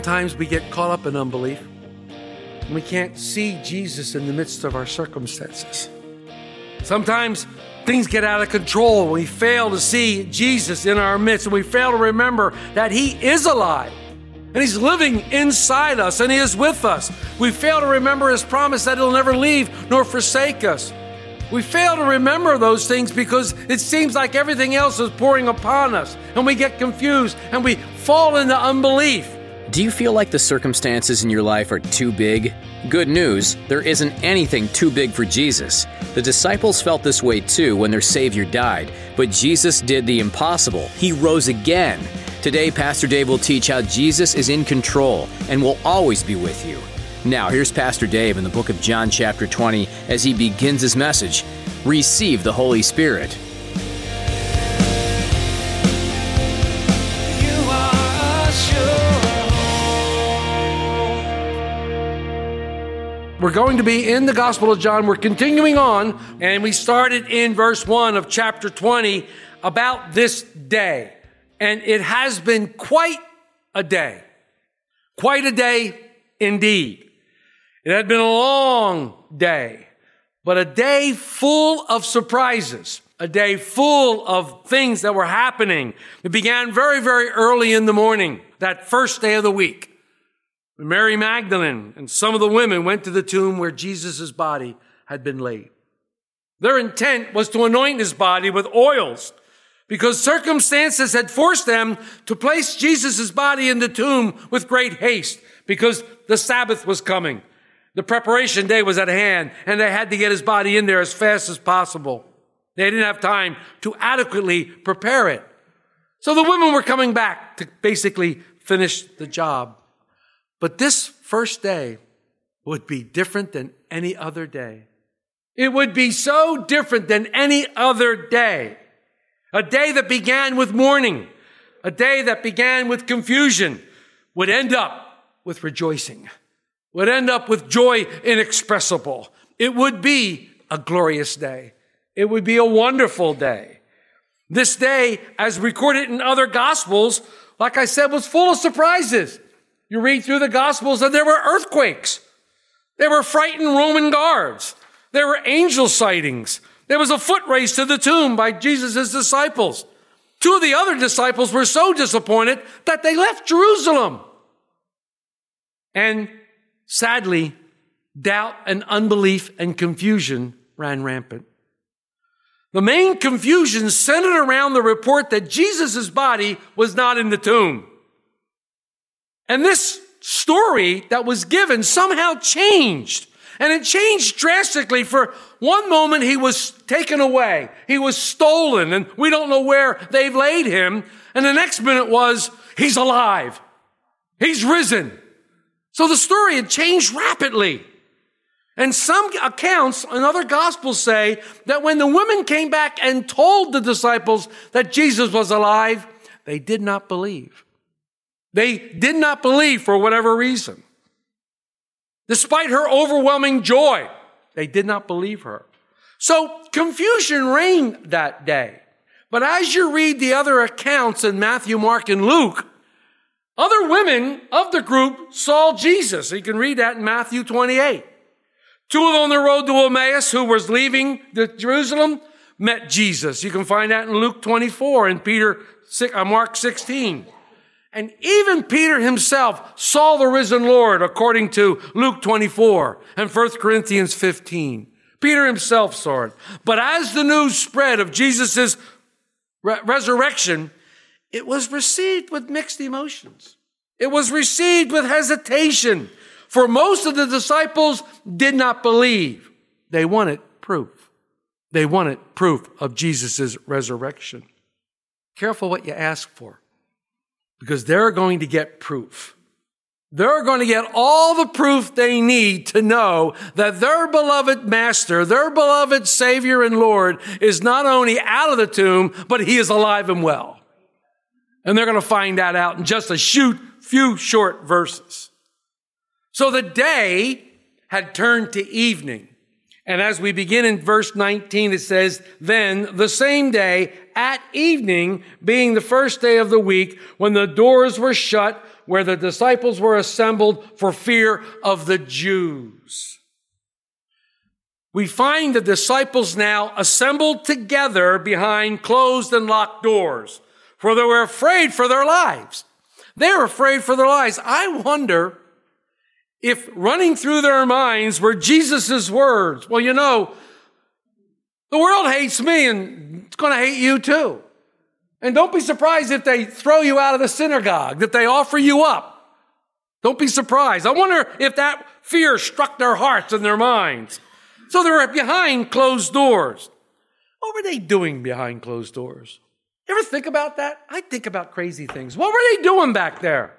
Sometimes we get caught up in unbelief and we can't see Jesus in the midst of our circumstances. Sometimes things get out of control and we fail to see Jesus in our midst and we fail to remember that He is alive and He's living inside us and He is with us. We fail to remember His promise that He'll never leave nor forsake us. We fail to remember those things because it seems like everything else is pouring upon us and we get confused and we fall into unbelief. Do you feel like the circumstances in your life are too big? Good news, there isn't anything too big for Jesus. The disciples felt this way too when their Savior died, but Jesus did the impossible. He rose again. Today, Pastor Dave will teach how Jesus is in control and will always be with you. Now, here's Pastor Dave in the book of John, chapter 20, as he begins his message Receive the Holy Spirit. We're going to be in the Gospel of John. We're continuing on, and we started in verse 1 of chapter 20 about this day. And it has been quite a day. Quite a day indeed. It had been a long day, but a day full of surprises, a day full of things that were happening. It began very, very early in the morning, that first day of the week. Mary Magdalene and some of the women went to the tomb where Jesus' body had been laid. Their intent was to anoint his body with oils because circumstances had forced them to place Jesus' body in the tomb with great haste because the Sabbath was coming. The preparation day was at hand and they had to get his body in there as fast as possible. They didn't have time to adequately prepare it. So the women were coming back to basically finish the job. But this first day would be different than any other day. It would be so different than any other day. A day that began with mourning, a day that began with confusion, would end up with rejoicing, would end up with joy inexpressible. It would be a glorious day. It would be a wonderful day. This day, as recorded in other gospels, like I said, was full of surprises. You read through the Gospels and there were earthquakes. There were frightened Roman guards. There were angel sightings. There was a foot race to the tomb by Jesus' disciples. Two of the other disciples were so disappointed that they left Jerusalem. And sadly, doubt and unbelief and confusion ran rampant. The main confusion centered around the report that Jesus' body was not in the tomb. And this story that was given somehow changed. And it changed drastically. For one moment, he was taken away. He was stolen, and we don't know where they've laid him. And the next minute was, he's alive. He's risen. So the story had changed rapidly. And some accounts in other gospels say that when the women came back and told the disciples that Jesus was alive, they did not believe. They did not believe for whatever reason. Despite her overwhelming joy, they did not believe her. So confusion reigned that day. But as you read the other accounts in Matthew, Mark, and Luke, other women of the group saw Jesus. You can read that in Matthew 28. Two of them on the road to Emmaus who was leaving Jerusalem met Jesus. You can find that in Luke 24 and Peter, uh, Mark 16. And even Peter himself saw the risen Lord according to Luke 24 and 1 Corinthians 15. Peter himself saw it. But as the news spread of Jesus' re- resurrection, it was received with mixed emotions. It was received with hesitation. For most of the disciples did not believe. They wanted proof. They wanted proof of Jesus' resurrection. Careful what you ask for because they're going to get proof. They're going to get all the proof they need to know that their beloved master, their beloved savior and Lord is not only out of the tomb, but he is alive and well. And they're going to find that out in just a shoot, few short verses. So the day had turned to evening. And as we begin in verse 19, it says, Then the same day at evening, being the first day of the week, when the doors were shut, where the disciples were assembled for fear of the Jews. We find the disciples now assembled together behind closed and locked doors, for they were afraid for their lives. They were afraid for their lives. I wonder if running through their minds were Jesus' words. Well, you know, the world hates me and it's going to hate you too. And don't be surprised if they throw you out of the synagogue, that they offer you up. Don't be surprised. I wonder if that fear struck their hearts and their minds. So they were behind closed doors. What were they doing behind closed doors? You ever think about that? I think about crazy things. What were they doing back there?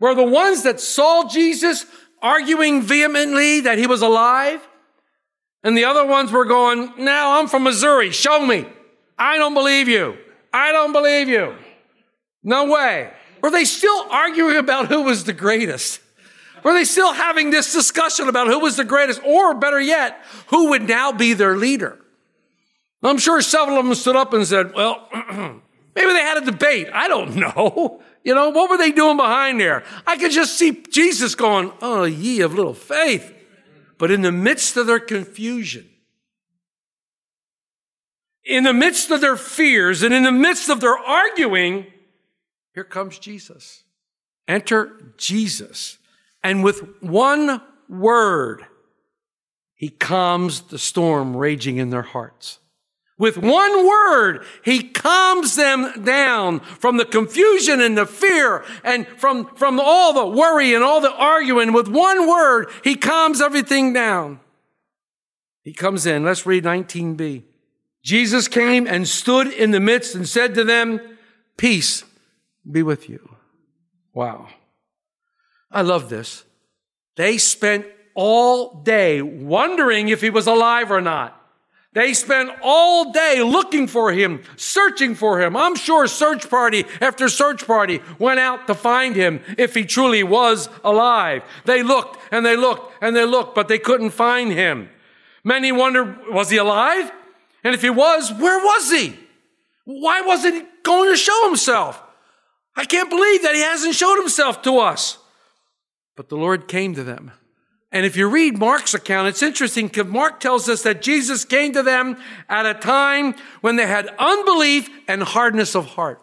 Were the ones that saw Jesus arguing vehemently that he was alive? And the other ones were going, Now I'm from Missouri. Show me. I don't believe you. I don't believe you. No way. Were they still arguing about who was the greatest? Were they still having this discussion about who was the greatest? Or better yet, who would now be their leader? I'm sure several of them stood up and said, Well, maybe they had a debate. I don't know. You know, what were they doing behind there? I could just see Jesus going, Oh, ye of little faith. But in the midst of their confusion, in the midst of their fears, and in the midst of their arguing, here comes Jesus. Enter Jesus. And with one word, he calms the storm raging in their hearts. With one word, he calms them down from the confusion and the fear and from, from all the worry and all the arguing. With one word, he calms everything down. He comes in. Let's read 19b. Jesus came and stood in the midst and said to them, Peace be with you. Wow. I love this. They spent all day wondering if he was alive or not. They spent all day looking for him, searching for him. I'm sure search party after search party went out to find him if he truly was alive. They looked and they looked and they looked, but they couldn't find him. Many wondered, was he alive? And if he was, where was he? Why wasn't he going to show himself? I can't believe that he hasn't showed himself to us. But the Lord came to them. And if you read Mark's account, it's interesting because Mark tells us that Jesus came to them at a time when they had unbelief and hardness of heart.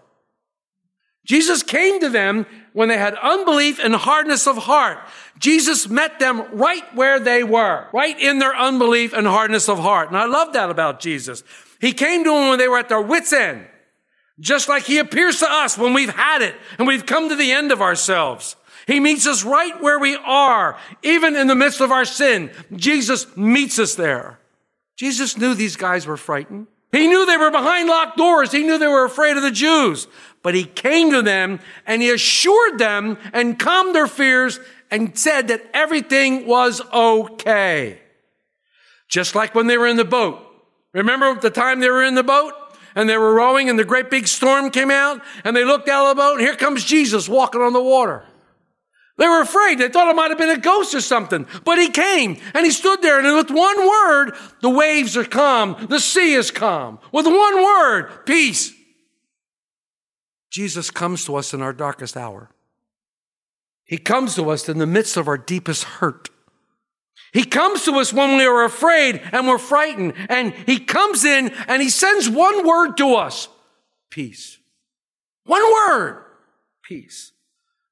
Jesus came to them when they had unbelief and hardness of heart. Jesus met them right where they were, right in their unbelief and hardness of heart. And I love that about Jesus. He came to them when they were at their wits' end, just like he appears to us when we've had it and we've come to the end of ourselves. He meets us right where we are, even in the midst of our sin. Jesus meets us there. Jesus knew these guys were frightened. He knew they were behind locked doors. He knew they were afraid of the Jews. But he came to them and he assured them and calmed their fears and said that everything was okay. Just like when they were in the boat. Remember the time they were in the boat and they were rowing and the great big storm came out and they looked out of the boat and here comes Jesus walking on the water. They were afraid. They thought it might have been a ghost or something. But he came and he stood there and with one word, the waves are calm. The sea is calm. With one word, peace. Jesus comes to us in our darkest hour. He comes to us in the midst of our deepest hurt. He comes to us when we are afraid and we're frightened. And he comes in and he sends one word to us. Peace. One word. Peace.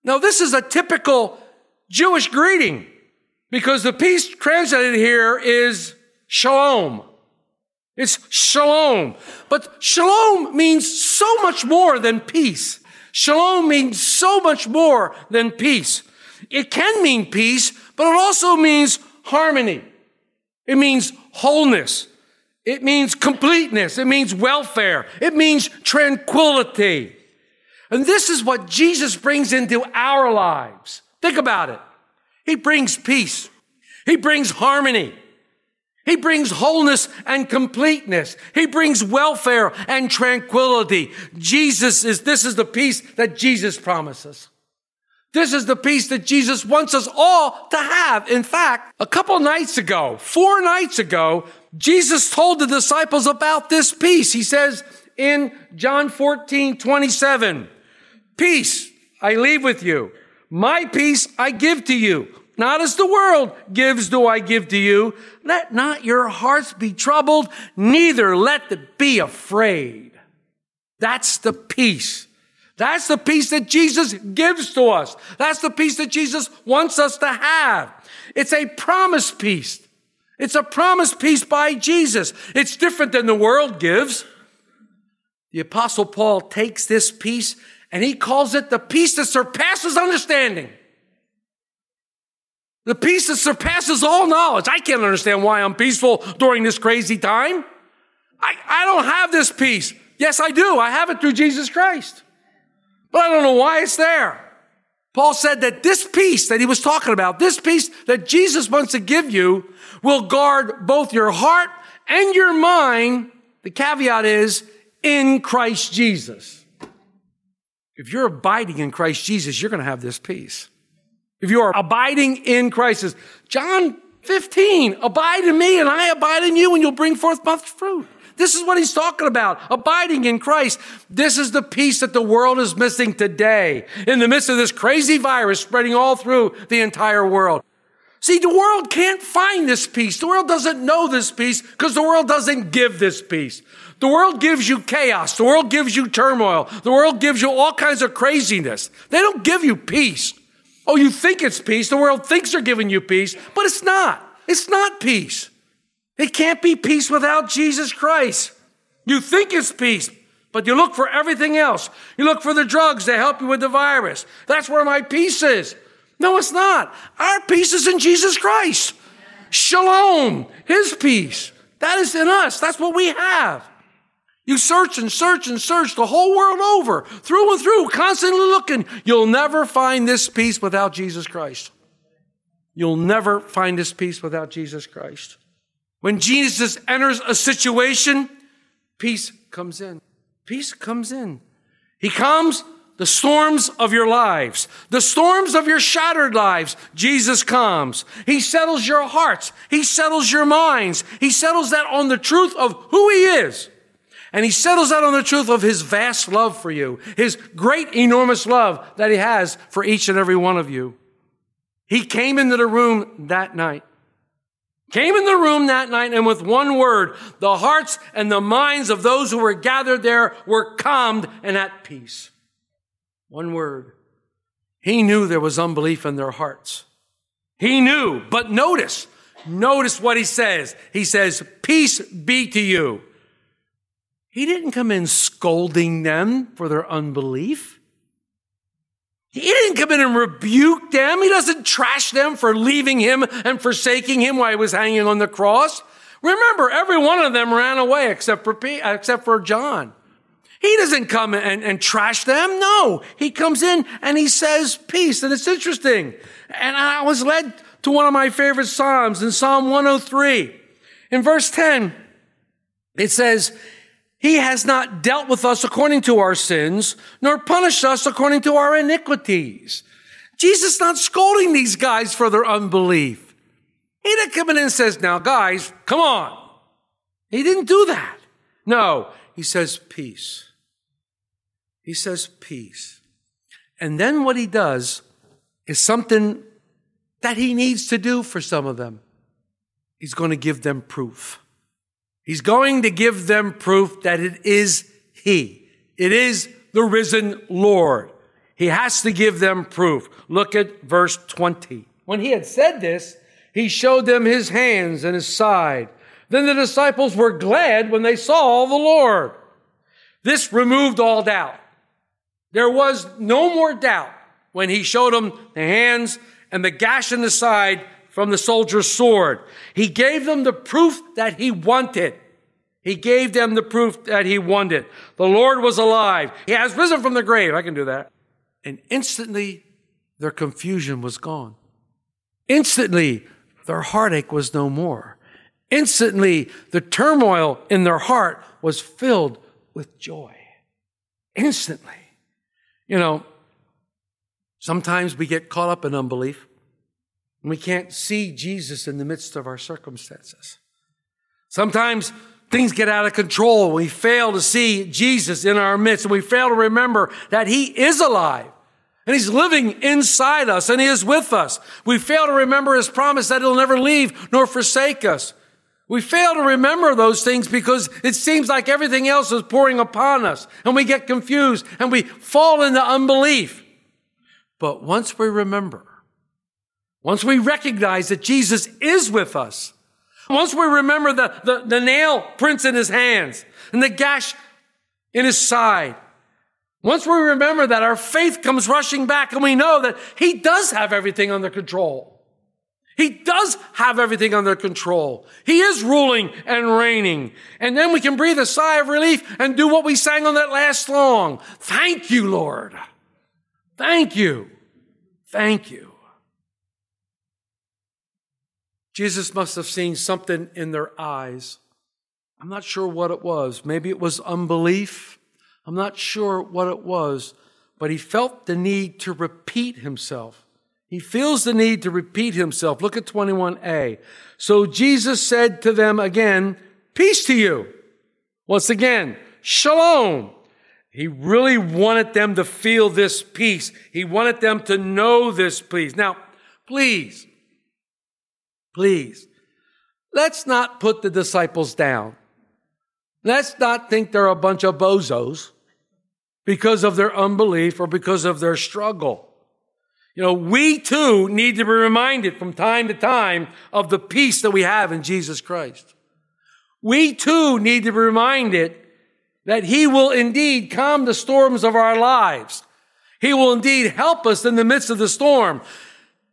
Now, this is a typical Jewish greeting because the peace translated here is shalom. It's shalom. But shalom means so much more than peace. Shalom means so much more than peace. It can mean peace, but it also means harmony. It means wholeness. It means completeness. It means welfare. It means tranquility. And this is what Jesus brings into our lives. Think about it. He brings peace. He brings harmony. He brings wholeness and completeness. He brings welfare and tranquility. Jesus is, this is the peace that Jesus promises. This is the peace that Jesus wants us all to have. In fact, a couple nights ago, four nights ago, Jesus told the disciples about this peace. He says in John 14, 27, peace I leave with you. My peace I give to you. Not as the world gives do I give to you. Let not your hearts be troubled, neither let it be afraid. That's the peace. That's the peace that Jesus gives to us. That's the peace that Jesus wants us to have. It's a promise peace. It's a promise peace by Jesus. It's different than the world gives. The apostle Paul takes this peace and he calls it the peace that surpasses understanding. The peace that surpasses all knowledge. I can't understand why I'm peaceful during this crazy time. I, I don't have this peace. Yes, I do. I have it through Jesus Christ. But I don't know why it's there. Paul said that this peace that he was talking about, this peace that Jesus wants to give you, will guard both your heart and your mind. The caveat is in Christ Jesus. If you're abiding in Christ Jesus, you're going to have this peace. If you are abiding in Christ, John 15, abide in me and I abide in you and you'll bring forth much fruit. This is what he's talking about. Abiding in Christ. This is the peace that the world is missing today in the midst of this crazy virus spreading all through the entire world. See, the world can't find this peace. The world doesn't know this peace because the world doesn't give this peace. The world gives you chaos. The world gives you turmoil. The world gives you all kinds of craziness. They don't give you peace. Oh, you think it's peace. The world thinks they're giving you peace, but it's not. It's not peace. It can't be peace without Jesus Christ. You think it's peace, but you look for everything else. You look for the drugs to help you with the virus. That's where my peace is. No, it's not. Our peace is in Jesus Christ. Shalom, His peace. That is in us. That's what we have. You search and search and search the whole world over, through and through, constantly looking. You'll never find this peace without Jesus Christ. You'll never find this peace without Jesus Christ. When Jesus enters a situation, peace comes in. Peace comes in. He comes, the storms of your lives, the storms of your shattered lives, Jesus comes. He settles your hearts. He settles your minds. He settles that on the truth of who He is. And he settles that on the truth of his vast love for you, his great, enormous love that he has for each and every one of you. He came into the room that night. Came in the room that night, and with one word, the hearts and the minds of those who were gathered there were calmed and at peace. One word. He knew there was unbelief in their hearts. He knew, but notice, notice what he says. He says, Peace be to you. He didn't come in scolding them for their unbelief. He didn't come in and rebuke them. He doesn't trash them for leaving him and forsaking him while he was hanging on the cross. Remember, every one of them ran away except for, except for John. He doesn't come and, and trash them. No, he comes in and he says peace. And it's interesting. And I was led to one of my favorite Psalms in Psalm 103. In verse 10, it says, he has not dealt with us according to our sins, nor punished us according to our iniquities. Jesus not scolding these guys for their unbelief. He didn't come in and says, now guys, come on. He didn't do that. No, he says peace. He says peace. And then what he does is something that he needs to do for some of them. He's going to give them proof. He's going to give them proof that it is He. It is the risen Lord. He has to give them proof. Look at verse 20. When he had said this, he showed them his hands and his side. Then the disciples were glad when they saw the Lord. This removed all doubt. There was no more doubt when he showed them the hands and the gash in the side from the soldier's sword. He gave them the proof that he wanted. He gave them the proof that he wanted. The Lord was alive. He has risen from the grave. I can do that. And instantly, their confusion was gone. Instantly, their heartache was no more. Instantly, the turmoil in their heart was filled with joy. Instantly. You know, sometimes we get caught up in unbelief we can't see Jesus in the midst of our circumstances. Sometimes things get out of control. We fail to see Jesus in our midst and we fail to remember that He is alive. And he's living inside us and he is with us. We fail to remember his promise that he'll never leave nor forsake us. We fail to remember those things because it seems like everything else is pouring upon us and we get confused and we fall into unbelief. But once we remember, once we recognize that Jesus is with us, once we remember the, the, the nail prints in his hands and the gash in his side, once we remember that, our faith comes rushing back and we know that He does have everything under control. He does have everything under control. He is ruling and reigning. And then we can breathe a sigh of relief and do what we sang on that last song. Thank you, Lord. Thank you. Thank you. Jesus must have seen something in their eyes. I'm not sure what it was. Maybe it was unbelief. I'm not sure what it was, but he felt the need to repeat himself. He feels the need to repeat himself. Look at 21a. So Jesus said to them again, Peace to you. Once again, Shalom. He really wanted them to feel this peace. He wanted them to know this peace. Now, please, please, let's not put the disciples down. Let's not think they're a bunch of bozos because of their unbelief or because of their struggle. You know, we too need to be reminded from time to time of the peace that we have in Jesus Christ. We too need to be reminded that He will indeed calm the storms of our lives. He will indeed help us in the midst of the storm.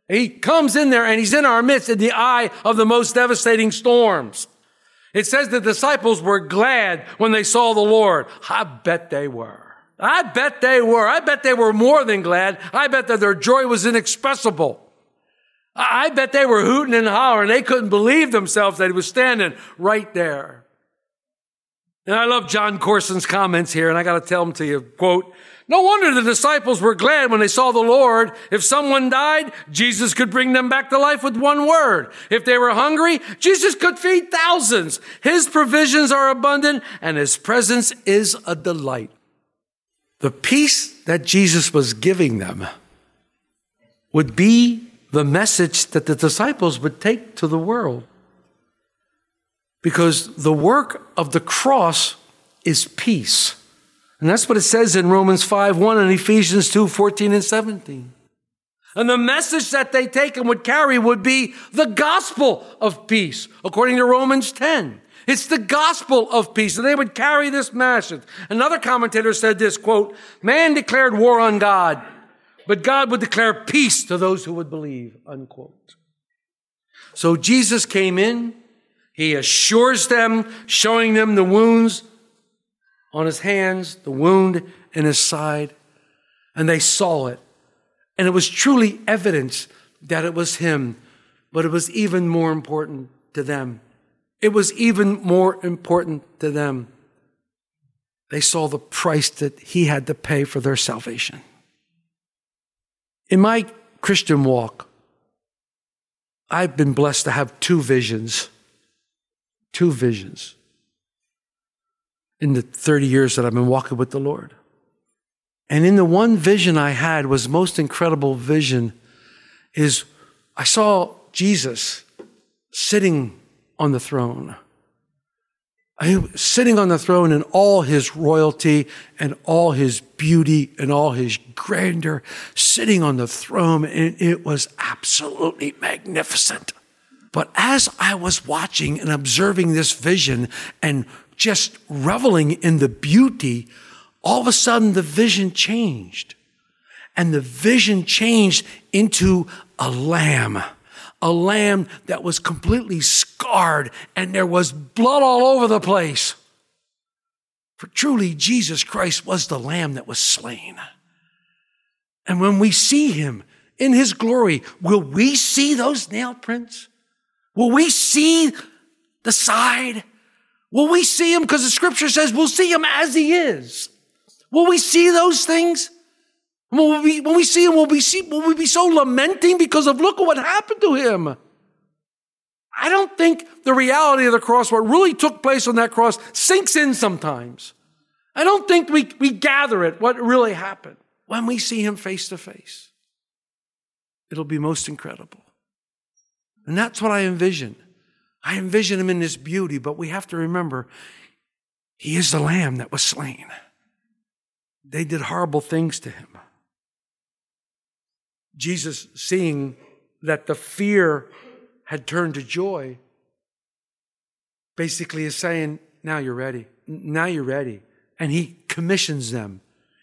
He comes in there and He's in our midst in the eye of the most devastating storms. It says the disciples were glad when they saw the Lord. I bet they were. I bet they were. I bet they were more than glad. I bet that their joy was inexpressible. I bet they were hooting and hollering. They couldn't believe themselves that he was standing right there. And I love Jon Courson's comments here, and I got to tell them to you. Quote, no wonder the disciples were glad when they saw the Lord. If someone died, Jesus could bring them back to life with one word. If they were hungry, Jesus could feed thousands. His provisions are abundant and his presence is a delight. The peace that Jesus was giving them would be the message that the disciples would take to the world. Because the work of the cross is peace. And that's what it says in Romans 5 1 and Ephesians 2 14 and 17. And the message that they take and would carry would be the gospel of peace, according to Romans 10. It's the gospel of peace. And they would carry this message. Another commentator said this quote, man declared war on God, but God would declare peace to those who would believe, unquote. So Jesus came in. He assures them, showing them the wounds on his hands, the wound in his side, and they saw it. And it was truly evidence that it was him, but it was even more important to them. It was even more important to them. They saw the price that he had to pay for their salvation. In my Christian walk, I've been blessed to have two visions. Two visions in the 30 years that I've been walking with the Lord. And in the one vision I had was most incredible vision is I saw Jesus sitting on the throne. Sitting on the throne in all his royalty and all his beauty and all his grandeur, sitting on the throne, and it was absolutely magnificent. But as I was watching and observing this vision and just reveling in the beauty, all of a sudden the vision changed. And the vision changed into a lamb, a lamb that was completely scarred and there was blood all over the place. For truly, Jesus Christ was the lamb that was slain. And when we see him in his glory, will we see those nail prints? Will we see the side? Will we see him? Because the scripture says we'll see him as he is. Will we see those things? Will we, when we see him, will we, see, will we be so lamenting because of look at what happened to him? I don't think the reality of the cross, what really took place on that cross, sinks in sometimes. I don't think we, we gather it, what really happened. When we see him face to face, it'll be most incredible. And that's what I envision. I envision him in this beauty, but we have to remember he is the lamb that was slain. They did horrible things to him. Jesus, seeing that the fear had turned to joy, basically is saying, Now you're ready. Now you're ready. And he commissions them.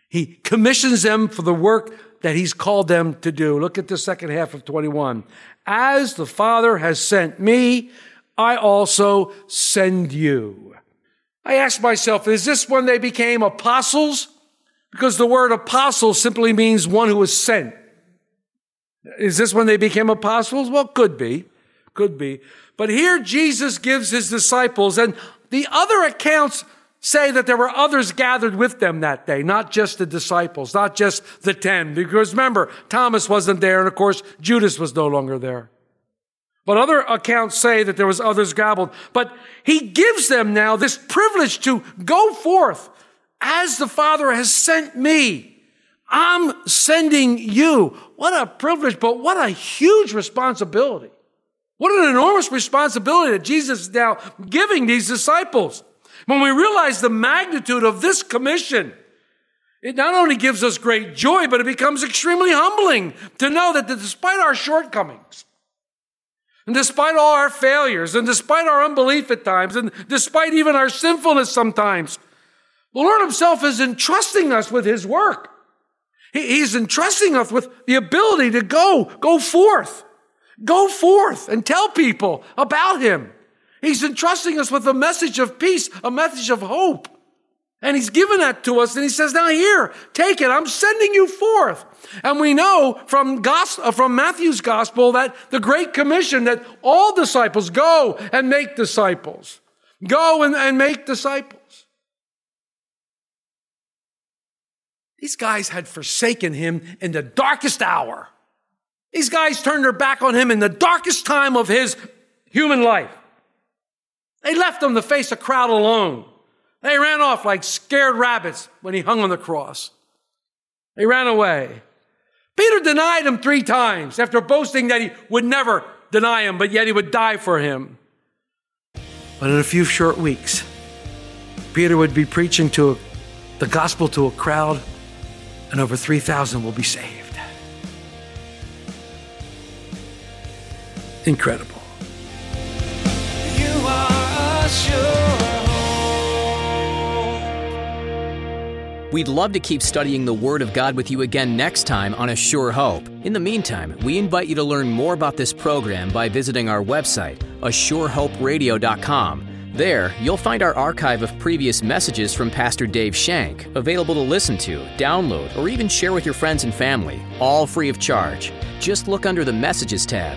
He commissions them for the work that he's called them to do. Look at the second half of 21. As the Father has sent me, I also send you. I ask myself, is this when they became apostles? Because the word apostle simply means one who was sent. Is this when they became apostles? Well, could be. Could be. But here Jesus gives his disciples, and the other accounts say that there were others gathered with them that day, not just the disciples, not just the ten. Because remember, Thomas wasn't there, and of course, Judas was no longer there. But other accounts say that there was others gathered. But he gives them now this privilege to go forth as the Father has sent me. I'm sending you. What a privilege, but what a huge responsibility. What an enormous responsibility that Jesus is now giving these disciples. When we realize the magnitude of this commission, it not only gives us great joy, but it becomes extremely humbling to know that despite our shortcomings, and despite all our failures, and despite our unbelief at times, and despite even our sinfulness sometimes, the Lord Himself is entrusting us with His work. He's entrusting us with the ability to go, go forth, go forth and tell people about Him. He's entrusting us with a message of peace, a message of hope. And he's given that to us and he says, now here, take it. I'm sending you forth. And we know from gospel, uh, from Matthew's gospel that the great commission that all disciples go and make disciples. Go and, and make disciples. These guys had forsaken him in the darkest hour. These guys turned their back on him in the darkest time of his human life. They left him to face a crowd alone. They ran off like scared rabbits when he hung on the cross. They ran away. Peter denied him three times after boasting that he would never deny him, but yet he would die for him. But in a few short weeks, Peter would be preaching to the gospel to a crowd, and over 3,000 will be saved. Incredible. You are a We'd love to keep studying the Word of God with you again next time on A Sure Hope. In the meantime, we invite you to learn more about this program by visiting our website, ASureHopeRadio.com. There, you'll find our archive of previous messages from Pastor Dave Shank, available to listen to, download, or even share with your friends and family, all free of charge. Just look under the Messages tab.